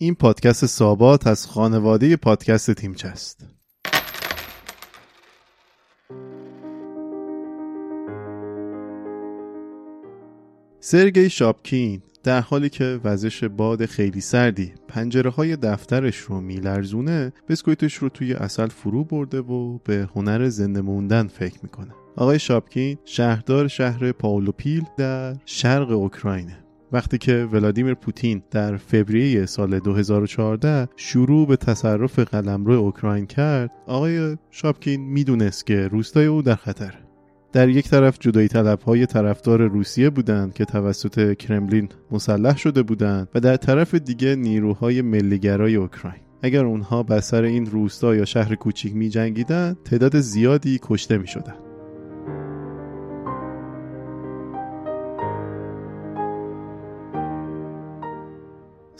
این پادکست سابات از خانواده پادکست تیمچه است. سرگی شاپکین در حالی که وزش باد خیلی سردی پنجره های دفترش رو میلرزونه بسکویتش رو توی اصل فرو برده و به هنر زنده موندن فکر می‌کنه آقای شاپکین شهردار شهر پاولوپیل در شرق اوکراینه وقتی که ولادیمیر پوتین در فوریه سال 2014 شروع به تصرف قلمرو اوکراین کرد آقای شاپکین می‌دونست که روستای او در خطر در یک طرف جدایی طلب های طرفدار روسیه بودند که توسط کرملین مسلح شده بودند و در طرف دیگه نیروهای ملیگرای اوکراین اگر اونها بر سر این روستا یا شهر کوچیک می جنگیدن تعداد زیادی کشته می شدن.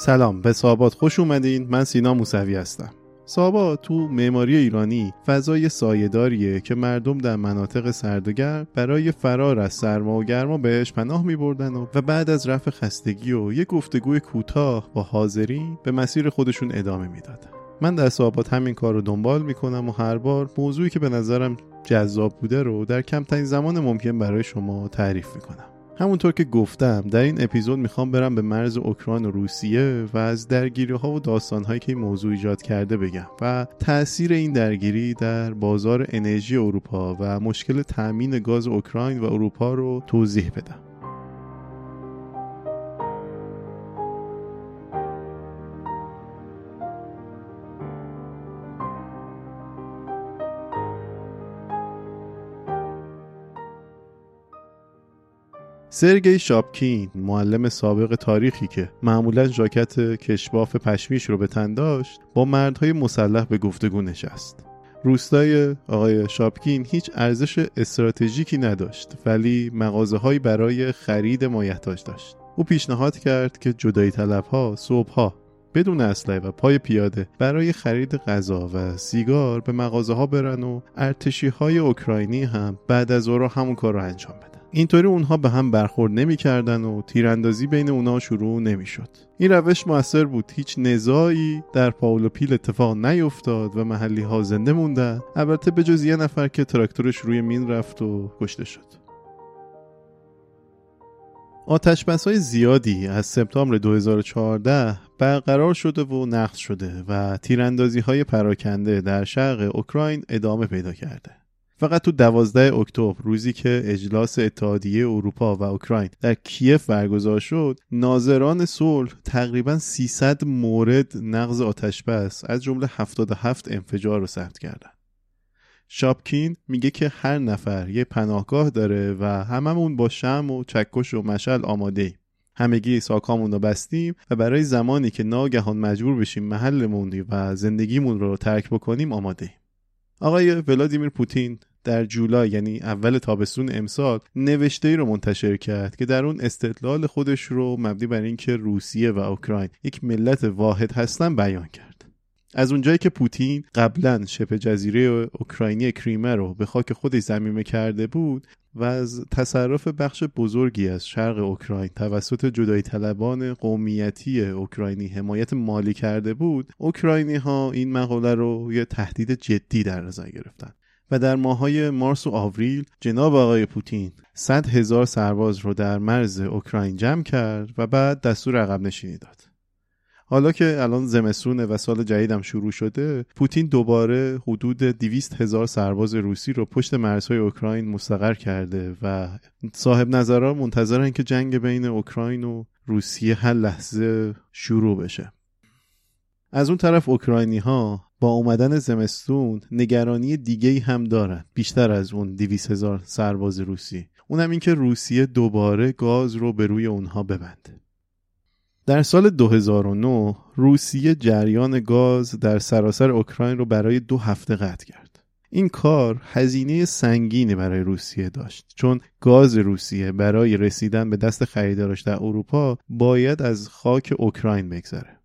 سلام به صحابات خوش اومدین. من سینا موسوی هستم. سابا تو معماری ایرانی فضای سایهداریه که مردم در مناطق سردگرم برای فرار از سرما و گرما بهش پناه می بردن و, بعد از رفع خستگی و یک گفتگوی کوتاه با حاضری به مسیر خودشون ادامه می‌دادن. من در صحابات همین کار رو دنبال می‌کنم و هر بار موضوعی که به نظرم جذاب بوده رو در کمترین زمان ممکن برای شما تعریف می‌کنم. همونطور که گفتم در این اپیزود می‌خوام برم به مرز اوکراین و روسیه و از درگیری ها و داستان هایی که این موضوع ایجاد کرده بگم و تاثیر این درگیری در بازار انرژی اروپا و مشکل تامین گاز اوکراین و اروپا رو توضیح بدم. سرگی شاپکین معلم سابق تاریخی که معمولا ژاکت کشباف پشمیش رو به تن داشت با مردهای مسلح به گفتگو نشست. روستای آقای شاپکین هیچ ارزش استراتژیکی نداشت ولی مغازه برای خرید مایحتاج داشت. او پیشنهاد کرد که جدایی طلب ها صبح ها بدون اسلحه و پای پیاده برای خرید غذا و سیگار به مغازه ها برن و ارتشی های اوکراینی هم بعد از او همون کار رو انجام بدن. اینطوری اونها به هم برخورد نمی‌کردن و تیراندازی بین اونها شروع نمی‌شد. این روش موثر بود. هیچ نزاعی در پاولو پیل اتفاق نیفتاد و محلی ها زنده موندن البته به جز یه نفر که تراکتورش روی مین رفت و کشته شد. آتش های زیادی از سپتامبر 2014 برقرار شده و نقض شده و تیراندازی های پراکنده در شرق اوکراین ادامه پیدا کرده. فقط تو دوازده اکتبر روزی که اجلاس اتحادیه اروپا و اوکراین در کیف برگزار شد ناظران صلح تقریبا 300 مورد نقض آتشبس از جمله 77 انفجار رو ثبت کردن. شاپکین میگه که هر نفر یه پناهگاه داره و هممون با شم و چکش و مشل آماده ایم همگی ساکامون رو بستیم و برای زمانی که ناگهان مجبور بشیم محلمون و زندگیمون رو ترک بکنیم آماده ایم آقای ولادیمیر پوتین در جولای یعنی اول تابستون امسال نوشته ای رو منتشر کرد که در اون استدلال خودش رو مبنی بر اینکه روسیه و اوکراین یک ملت واحد هستن بیان کرد. از اونجایی که پوتین قبلا شبه جزیره اوکراینی کریمه رو به خاک خودش زمینه کرده بود و از تصرف بخش بزرگی از شرق اوکراین توسط جدایی طلبان قومیتی اوکراینی حمایت مالی کرده بود اوکراینی ها این مقاله رو یه تهدید جدی در نظر گرفتن. و در ماهای مارس و آوریل جناب آقای پوتین 100 هزار سرباز رو در مرز اوکراین جمع کرد و بعد دستور عقب نشینی داد. حالا که الان زمستونه و سال جدیدم شروع شده پوتین دوباره حدود 200 هزار سرباز روسی رو پشت مرزهای اوکراین مستقر کرده و صاحب نظرها منتظرن که جنگ بین اوکراین و روسیه هر لحظه شروع بشه از اون طرف اوکراینی ها با اومدن زمستون نگرانی دیگه هم دارن. بیشتر از اون 200 هزار سرباز روسی. اونم اینکه روسیه دوباره گاز رو به روی اونها ببنده در سال 2009 روسیه جریان گاز در سراسر اوکراین رو برای دو هفته قطع کرد. این کار هزینه سنگینی برای روسیه داشت چون گاز روسیه برای رسیدن به دست خریدارش در اروپا باید از خاک اوکراین بگذره.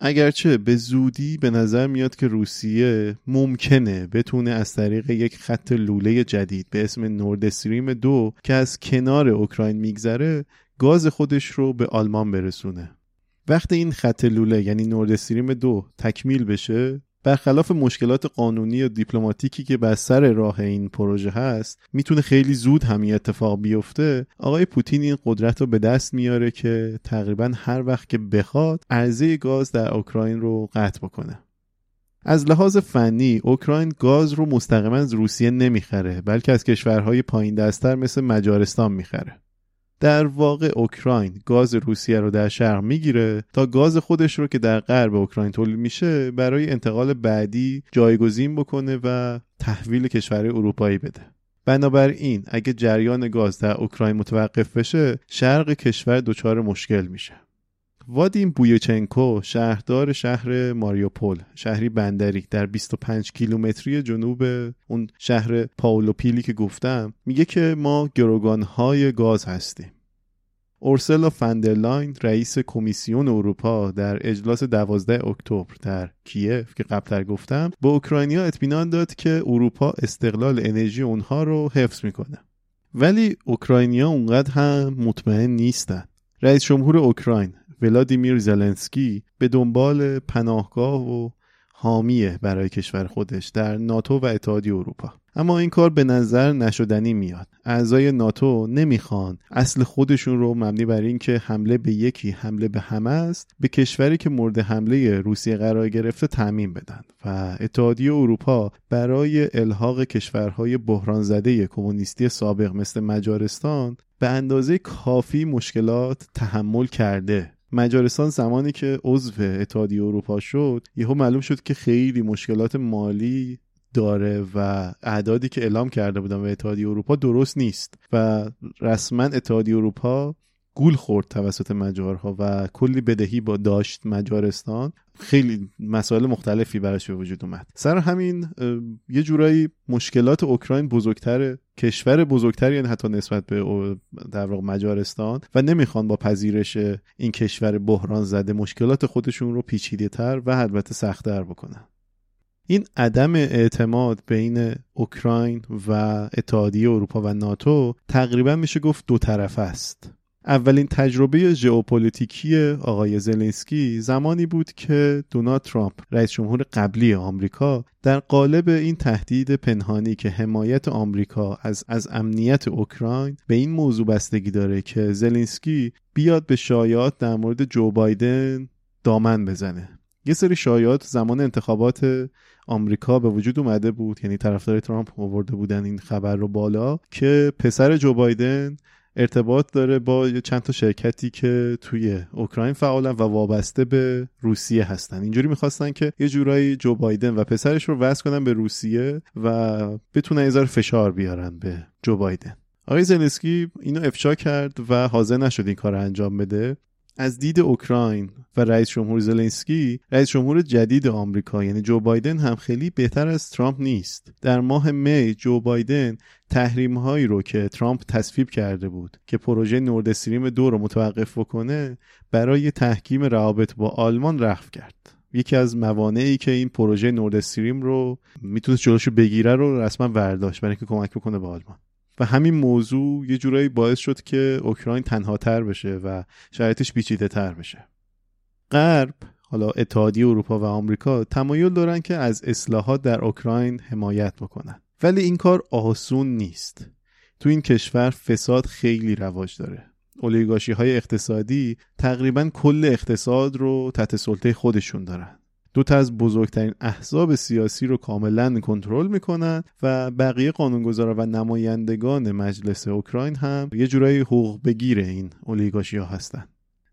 اگرچه به زودی به نظر میاد که روسیه ممکنه بتونه از طریق یک خط لوله جدید به اسم نورد استریم دو که از کنار اوکراین میگذره گاز خودش رو به آلمان برسونه. وقتی این خط لوله یعنی نورد استریم دو تکمیل بشه برخلاف مشکلات قانونی و دیپلماتیکی که بر سر راه این پروژه هست می‌تونه خیلی زود همین اتفاق بیفته. آقای پوتین این قدرت رو به دست میاره که تقریبا هر وقت که بخواد عرضه گاز در اوکراین رو قطع بکنه. از لحاظ فنی اوکراین گاز رو مستقیما از روسیه نمی‌خره بلکه از کشورهای پایین دستتر مثل مجارستان می‌خره. در واقع اوکراین گاز روسیه رو در شرق می‌گیره تا گاز خودش رو که در غرب اوکراین تولید میشه برای انتقال بعدی جایگزین بکنه و تحویل کشور اروپایی بده. بنابراین اگه جریان گاز در اوکراین متوقف بشه شرق کشور دچار مشکل میشه. وادیم بویچنکو شهردار شهر ماریوپول شهری بندری در 25 کیلومتری جنوب اون شهر پاولوپیلی که گفتم میگه که ما گروگانهای گاز هستیم. اورسلا فندرلاین رئیس کمیسیون اروپا در اجلاس 12 اکتبر در کیف که قبلتر گفتم به اوکراینیا اطمینان داد که اروپا استقلال انرژی اونها رو حفظ می‌کنه. ولی اوکراینیا اونقدر هم مطمئن نیستن. رئیس جمهور اوکراین ولادیمیر زلنسکی به دنبال پناهگاه و حامیه برای کشور خودش در ناتو و اتحادیه اروپا. اما این کار به نظر نشدنی میاد. اعضای ناتو نمی‌خوان اصل خودشون رو مبنی بر اینکه حمله به یکی حمله به همه است به کشوری که مورد حمله روسیه قرار گرفته تعمیم بدن. و اتحادیه اروپا برای الحاق کشورهای بحران زده کمونیستی سابق مثل مجارستان به اندازه کافی مشکلات تحمل کرده. مجارستان زمانی که عضو اتحادیه اروپا شد یهو معلوم شد که خیلی مشکلات مالی داره و اعدادی که اعلام کرده بودن به اتحادیه اروپا درست نیست و رسما اتحادیه اروپا گول خورد توسط مجارها و کلی بدهی با داشت مجارستان خیلی مسائل مختلفی براش به وجود اومد. سر همین یه جورایی مشکلات اوکراین بزرگتر کشور بزرگتری یعنی حتی نسبت به در واقع مجارستان و نمی‌خوان با پذیرش این کشور بحران زده مشکلات خودشون رو پیچیده تر و البته سختتر بکنن. این عدم اعتماد بین اوکراین و اتحادیه اروپا و ناتو تقریبا میشه گفت دو طرف است. اولین تجربه ژئوپلیتیکی آقای زلنسکی زمانی بود که دونالد ترامپ رئیس جمهور قبلی آمریکا در قالب این تهدید پنهانی که حمایت آمریکا از از امنیت اوکراین به این موضوع بستگی داره که زلنسکی بیاد به شایعات در مورد جو بایدن دامن بزنه. یه سری شایعات زمان انتخابات آمریکا به وجود اومده بود یعنی طرفدار ترامپ آورده بودن این خبر رو بالا که پسر جو بایدن ارتباط داره با چند تا شرکتی که توی اوکراین فعالن و وابسته به روسیه هستن. اینجوری می‌خواستن که یه جورایی جو بایدن و پسرش رو وصل کنن به روسیه و بتونن یه فشار بیارن به جو بایدن. آقای زلنسکی اینو افشا کرد و حاضر نشد این کار انجام بده. از دید اوکراین و رئیس جمهور زلنسکی رئیس جمهور جدید آمریکا یعنی جو بایدن هم خیلی بهتر از ترامپ نیست. در ماه می جو بایدن تحریم هایی رو که ترامپ تصویب کرده بود که پروژه نورد استریم دو رو متوقف بکنه برای تحکیم روابط با آلمان رفع کرد. یکی از موانعی که این پروژه نورد استریم رو می‌تونست جلوشو بگیره رو رسما برداشت برای اینکه کمک بکنه به آلمان. و همین موضوع یه جورایی باعث شد که اوکراین تنها تر بشه و شرایطش پیچیده تر بشه. غرب حالا اتحادیه اروپا و آمریکا تمایل دارن که از اصلاحات در اوکراین حمایت بکنن. ولی این کار آسون نیست. تو این کشور فساد خیلی رواج داره. اولیگاشی های اقتصادی تقریبا کل اقتصاد رو تحت سلطه خودشون دارن. دو تا از بزرگترین احزاب سیاسی رو کاملا کنترل می‌کنن و بقیه قانونگذارا و نمایندگان مجلس اوکراین هم یه جورایی حقوق بگیر این اولیگاشی ها هستن.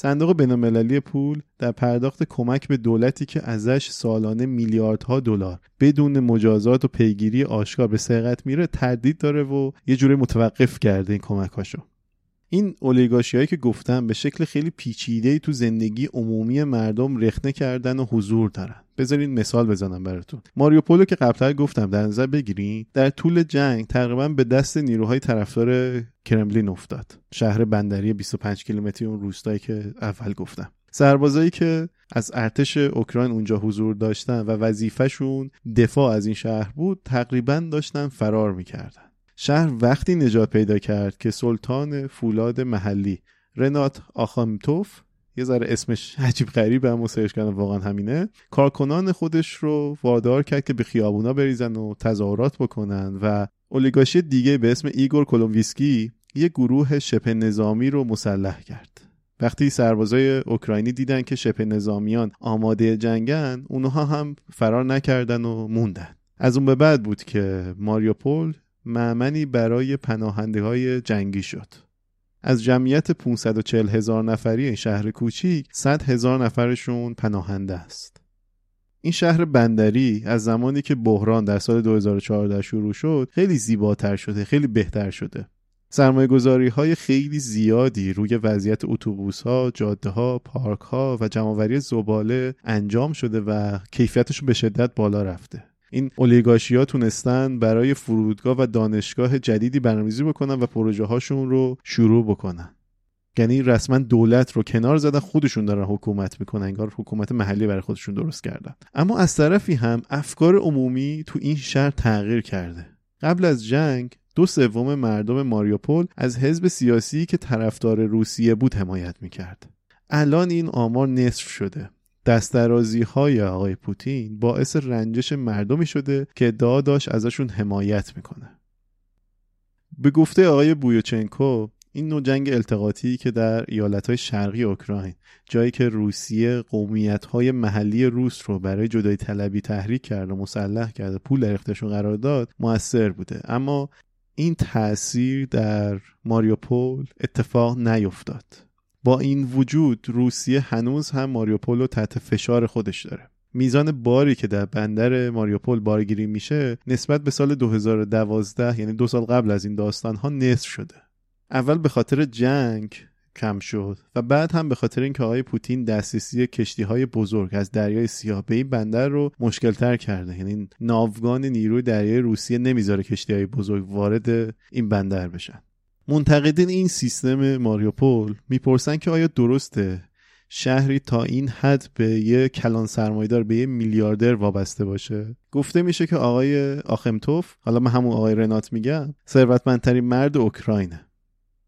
صندوق بینالمللی پول در پرداخت کمک به دولتی که ازش سالانه میلیاردها دلار بدون مجازات و پیگیری آشکار به سرقت میره تردید داره و یه جوری متوقف کرده این کمکاشو این اولیگاشی هایی که گفتم به شکل خیلی پیچیده تو زندگی عمومی مردم رخنه کردن و حضور دارن. بذارین مثال بزنم براتون. ماریوپولو که قبلتر گفتم در نظر بگیرین در طول جنگ تقریبا به دست نیروهای طرفدار کرملین افتاد. شهر بندری 25 کیلومتری اون روستایی که اول گفتم. سربازایی که از ارتش اوکراین اونجا حضور داشتن و وظیفهشون دفاع از این شهر بود تقریبا داشتن فرار می‌کردن. شهر وقتی نجات پیدا کرد که سلطان فولاد محلی رنات آخمتوف یه ذره اسمش عجیب غریبه اما سرچ کردم واقعا همینه. کارکنان خودش رو وادار کرد که به خیابونا بریزن و تظاهرات بکنن و الیگارشی دیگه به اسم ایگور کولومویسکی یه گروه شبه نظامی رو مسلح کرد. وقتی سربازای اوکراینی دیدن که شبه نظامیان آماده جنگن اونها هم فرار نکردن و موندن. از اون به بعد بود که ماریوپول معمنی برای پناهنده های جنگی شد. از جمعیت 540 هزار نفری این شهر کوچیک 100 هزار نفرشون پناهنده است. این شهر بندری از زمانی که بحران در سال 2014 شروع شد خیلی زیباتر شده خیلی بهتر شده. سرمایه گذاری های خیلی زیادی روی وضعیت اتوبوس ها، جاده ها، پارک ها و جمعوری زباله انجام شده و کیفیتشون به شدت بالا رفته. این اولیگاشی ها تونستن برای فرودگاه و دانشگاه جدیدی برنامه‌ریزی بکنن و پروژه هاشون رو شروع بکنن. یعنی رسما دولت رو کنار زدن خودشون دارن حکومت می‌کنن انگار حکومت محلی برای خودشون درست کردن. اما از طرفی هم افکار عمومی تو این شهر تغییر کرده. قبل از جنگ دو سوم مردم ماریوپول از حزب سیاسی که طرفدار روسیه بود حمایت می‌کرد. الان این آمار نصف شده. دسترازی های آقای پوتین باعث رنجش مردمی شده که ادعا داشت ازشون حمایت می‌کنه. به گفته آقای بویوچنکو این نوع جنگ التقاطی که در ایالتهای شرقی اوکراین جایی که روسیه های محلی روس رو برای جدای طلبی تحریک کرد و مسلح کرده پول در قرار داد موثر بوده. اما این تاثیر در ماریوپول اتفاق نیفتاد. با این وجود روسیه هنوز هم ماریوپول تحت فشار خودش داره. میزان باری که در بندر ماریوپول بارگیری میشه نسبت به سال 2012 یعنی دو سال قبل از این داستان ها نصف شده. اول به خاطر جنگ کم شد و بعد هم به خاطر اینکه آقای پوتین دسترسی کشتی های بزرگ از دریای سیاه به این بندر رو مشکل تر کرده. یعنی ناوگان نیروی دریای روسیه نمی‌ذاره کشتی های بزرگ وارد این بندر بشن. منتقدین این سیستم ماریوپول؟ می‌پرسن که آیا درسته شهری تا این حد به یه کلان سرمایدار به یه میلیاردر وابسته باشه؟ گفته میشه که آقای آخمتوف حالا من همون آقای رنات میگم ثروتمندترین مرد اوکراینه.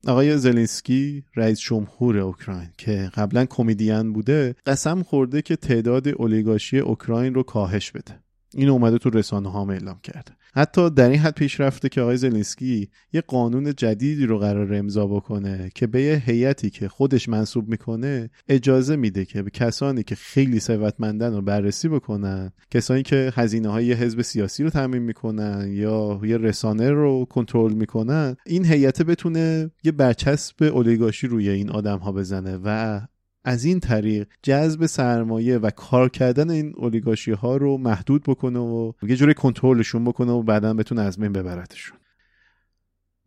آقای زلنسکی رئیس جمهور اوکراین که قبلا کمدین بوده قسم خورده که تعداد اولیگاشی اوکراین رو کاهش بده. این اومده تو رسانه ها اعلام کرده حتی در این حد پیش رفته که آقای زلنسکی یه قانون جدیدی رو قرار امضا بکنه که به یه هیئتی که خودش منصوب می‌کنه اجازه میده که به کسانی که خیلی ثروتمندن رو بررسی بکنن کسانی که هزینه های حزب سیاسی رو تأمین می‌کنن یا یه رسانه رو کنترل می‌کنن این هیئت بتونه یه برچسب الیگارشی روی این آدم ها بزنه و از این طریق جذب سرمایه و کار کردن این الیگارشی ها رو محدود بکنه و یه جوری کنترلشون بکنه و بعدا بتونه از بین ببرتشون.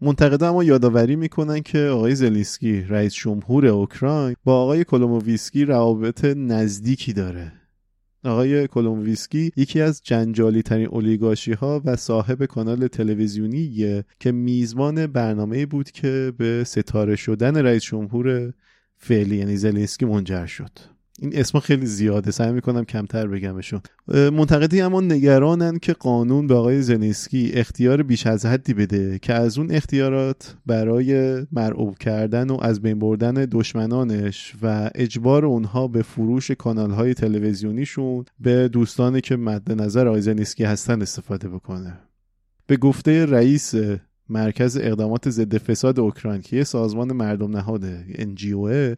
منتقدا اما یادآوری می‌کنن که آقای زلنسکی رئیس جمهور اوکراین با آقای کولومویسکی روابط نزدیکی داره. آقای کولومویسکی یکی از جنجالی ترین الیگارشی ها و صاحب کانال تلویزیونی که میزبان برنامه بود که به ستاره شدن رئیس جمهور فعلی یعنی زلنسکی منجر شد. این اسم خیلی زیاده سعی می‌کنم کمتر بگمشون. منتقدا اما نگرانن که قانون به آقای زلنسکی اختیار بیش از حدی بده که از اون اختیارات برای مرعوب کردن و از بین بردن دشمنانش و اجبار اونها به فروش کانال های تلویزیونیشون به دوستانی که مد نظر آقای زلنسکی هستن استفاده بکنه. به گفته رئیس مرکز اقدامات ضد فساد اوکراین که یه سازمان مردم نهاده NGO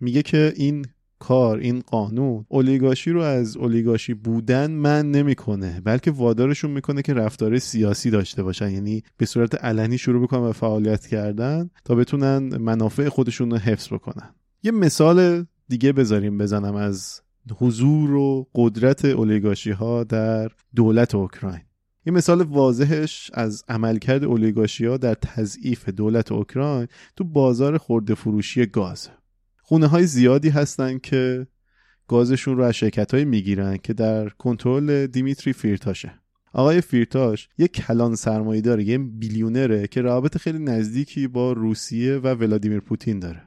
میگه که این کار این قانون اولیگاشی رو از اولیگاشی بودن من نمی‌کنه بلکه وادارشون می‌کنه که رفتار سیاسی داشته باشن. یعنی به صورت علنی شروع بکنن و فعالیت کردن تا بتونن منافع خودشون رو حفظ بکنن. یه مثال دیگه بذاریم بزنم از حضور و قدرت اولیگاشی ها در دولت اوکراین. یه مثال واضحش از عملکرد اولیگاشیا در تضعیف دولت اوکراین تو بازار خورده فروشی گاز. خونه های زیادی هستن که گازشون رو از شرکت های می‌گیرن که در کنترل دیمیتری فیرتاشه. آقای فیرتاش یه کلان سرمایه داره یه بیلیونره که رابط خیلی نزدیکی با روسیه و ولادیمیر پوتین داره.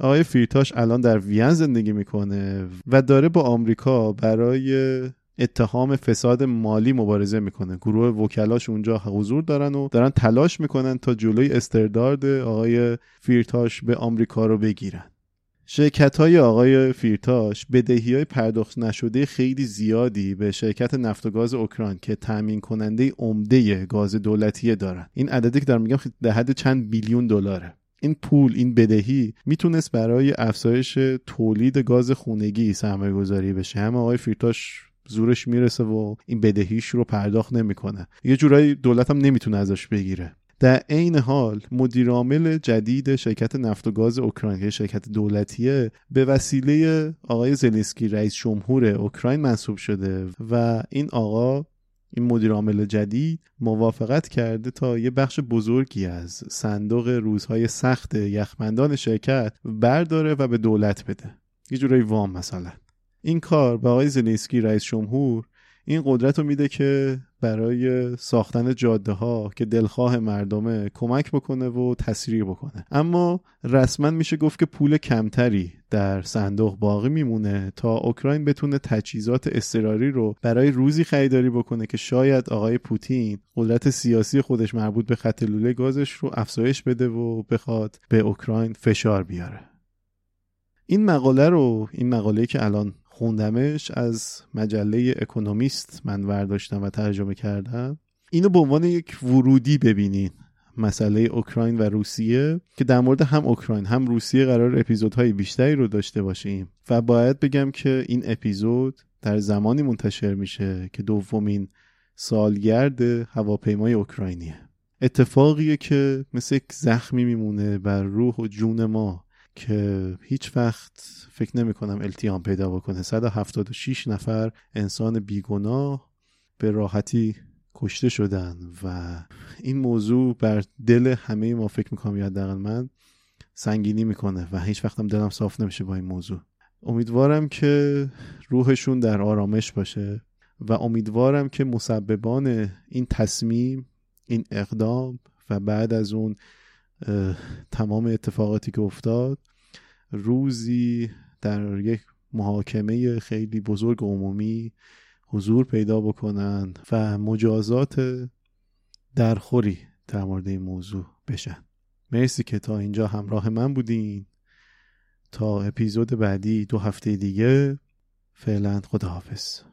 آقای فیرتاش الان در وین زندگی می‌کنه و داره با آمریکا برای اتهام فساد مالی مبارزه می‌کنه. گروه وکلاش اونجا حضور دارن و دارن تلاش می‌کنن تا جلوی استرداد آقای فیرتاش به آمریکا رو بگیرن. شرکت های آقای فیرتاش بدهی های پرداخت نشده خیلی زیادی به شرکت نفت و گاز اوکراین که تامین کننده عمده گاز دولتیه دارن. این عددی که دارم میگم در حد چند بیلیون دلاره. این پول این بدهی می‌تونست برای افزایش تولید گاز خونگی سرمایه گذاری بشه. هم آقای فیرتاش زورش می‌رسه و این بدهیش رو پرداخت نمی‌کنه. یه جورایی دولت هم نمی‌تونه ازش بگیره. در عین حال مدیرعامل جدید شرکت نفت و گاز اوکراین که شرکت دولتیه به وسیله آقای زلنسکی رئیس جمهور اوکراین منصوب شده و این آقا این مدیر عامل جدید موافقت کرده تا یه بخش بزرگی از صندوق روزهای سخت یخمندان شرکت برداره و به دولت بده. یه جورایی وام مثلا. این کار به آقای زلنسکی رئیس جمهور این قدرت رو میده که برای ساختن جاده ها که دلخواه مردمه کمک بکنه و تسریع بکنه. اما رسما میشه گفت که پول کمتری در صندوق باقی میمونه تا اوکراین بتونه تجهیزات اضطراری رو برای روزی خریداری بکنه که شاید آقای پوتین قدرت سیاسی خودش مربوط به خط لوله گازش رو افزایش بده و بخواد به اوکراین فشار بیاره. این مقاله رو این مقاله که الان خوندمش از مجله اکونومیست من ورداشتم و ترجمه کردم. اینو به عنوان یک ورودی ببینین. مسئله اوکراین و روسیه که در مورد هم اوکراین هم روسیه قرار اپیزودهای بیشتری رو داشته باشیم. و باید بگم که این اپیزود در زمانی منتشر میشه که دومین سالگرد هواپیمای اوکراینیه. اتفاقیه که مثل یک زخمی میمونه بر روح و جون ما. که هیچ وقت فکر نمی کنم التیام پیدا بکنه. 176 نفر انسان بیگناه به راحتی کشته شدن و این موضوع بر دل همه ما فکر می‌کنم یادقل من سنگینی می‌کنه و هیچ وقتم دلم صاف نمیشه با این موضوع. امیدوارم که روحشون در آرامش باشه و امیدوارم که مسببان این تصمیم این اقدام و بعد از اون تمام اتفاقاتی که افتاد روزی در یک محاکمه خیلی بزرگ عمومی حضور پیدا بکنن و مجازات درخوری در مورد این موضوع بشن. مرسی که تا اینجا همراه من بودین. تا اپیزود بعدی دو هفته دیگه فعلا خداحافظ.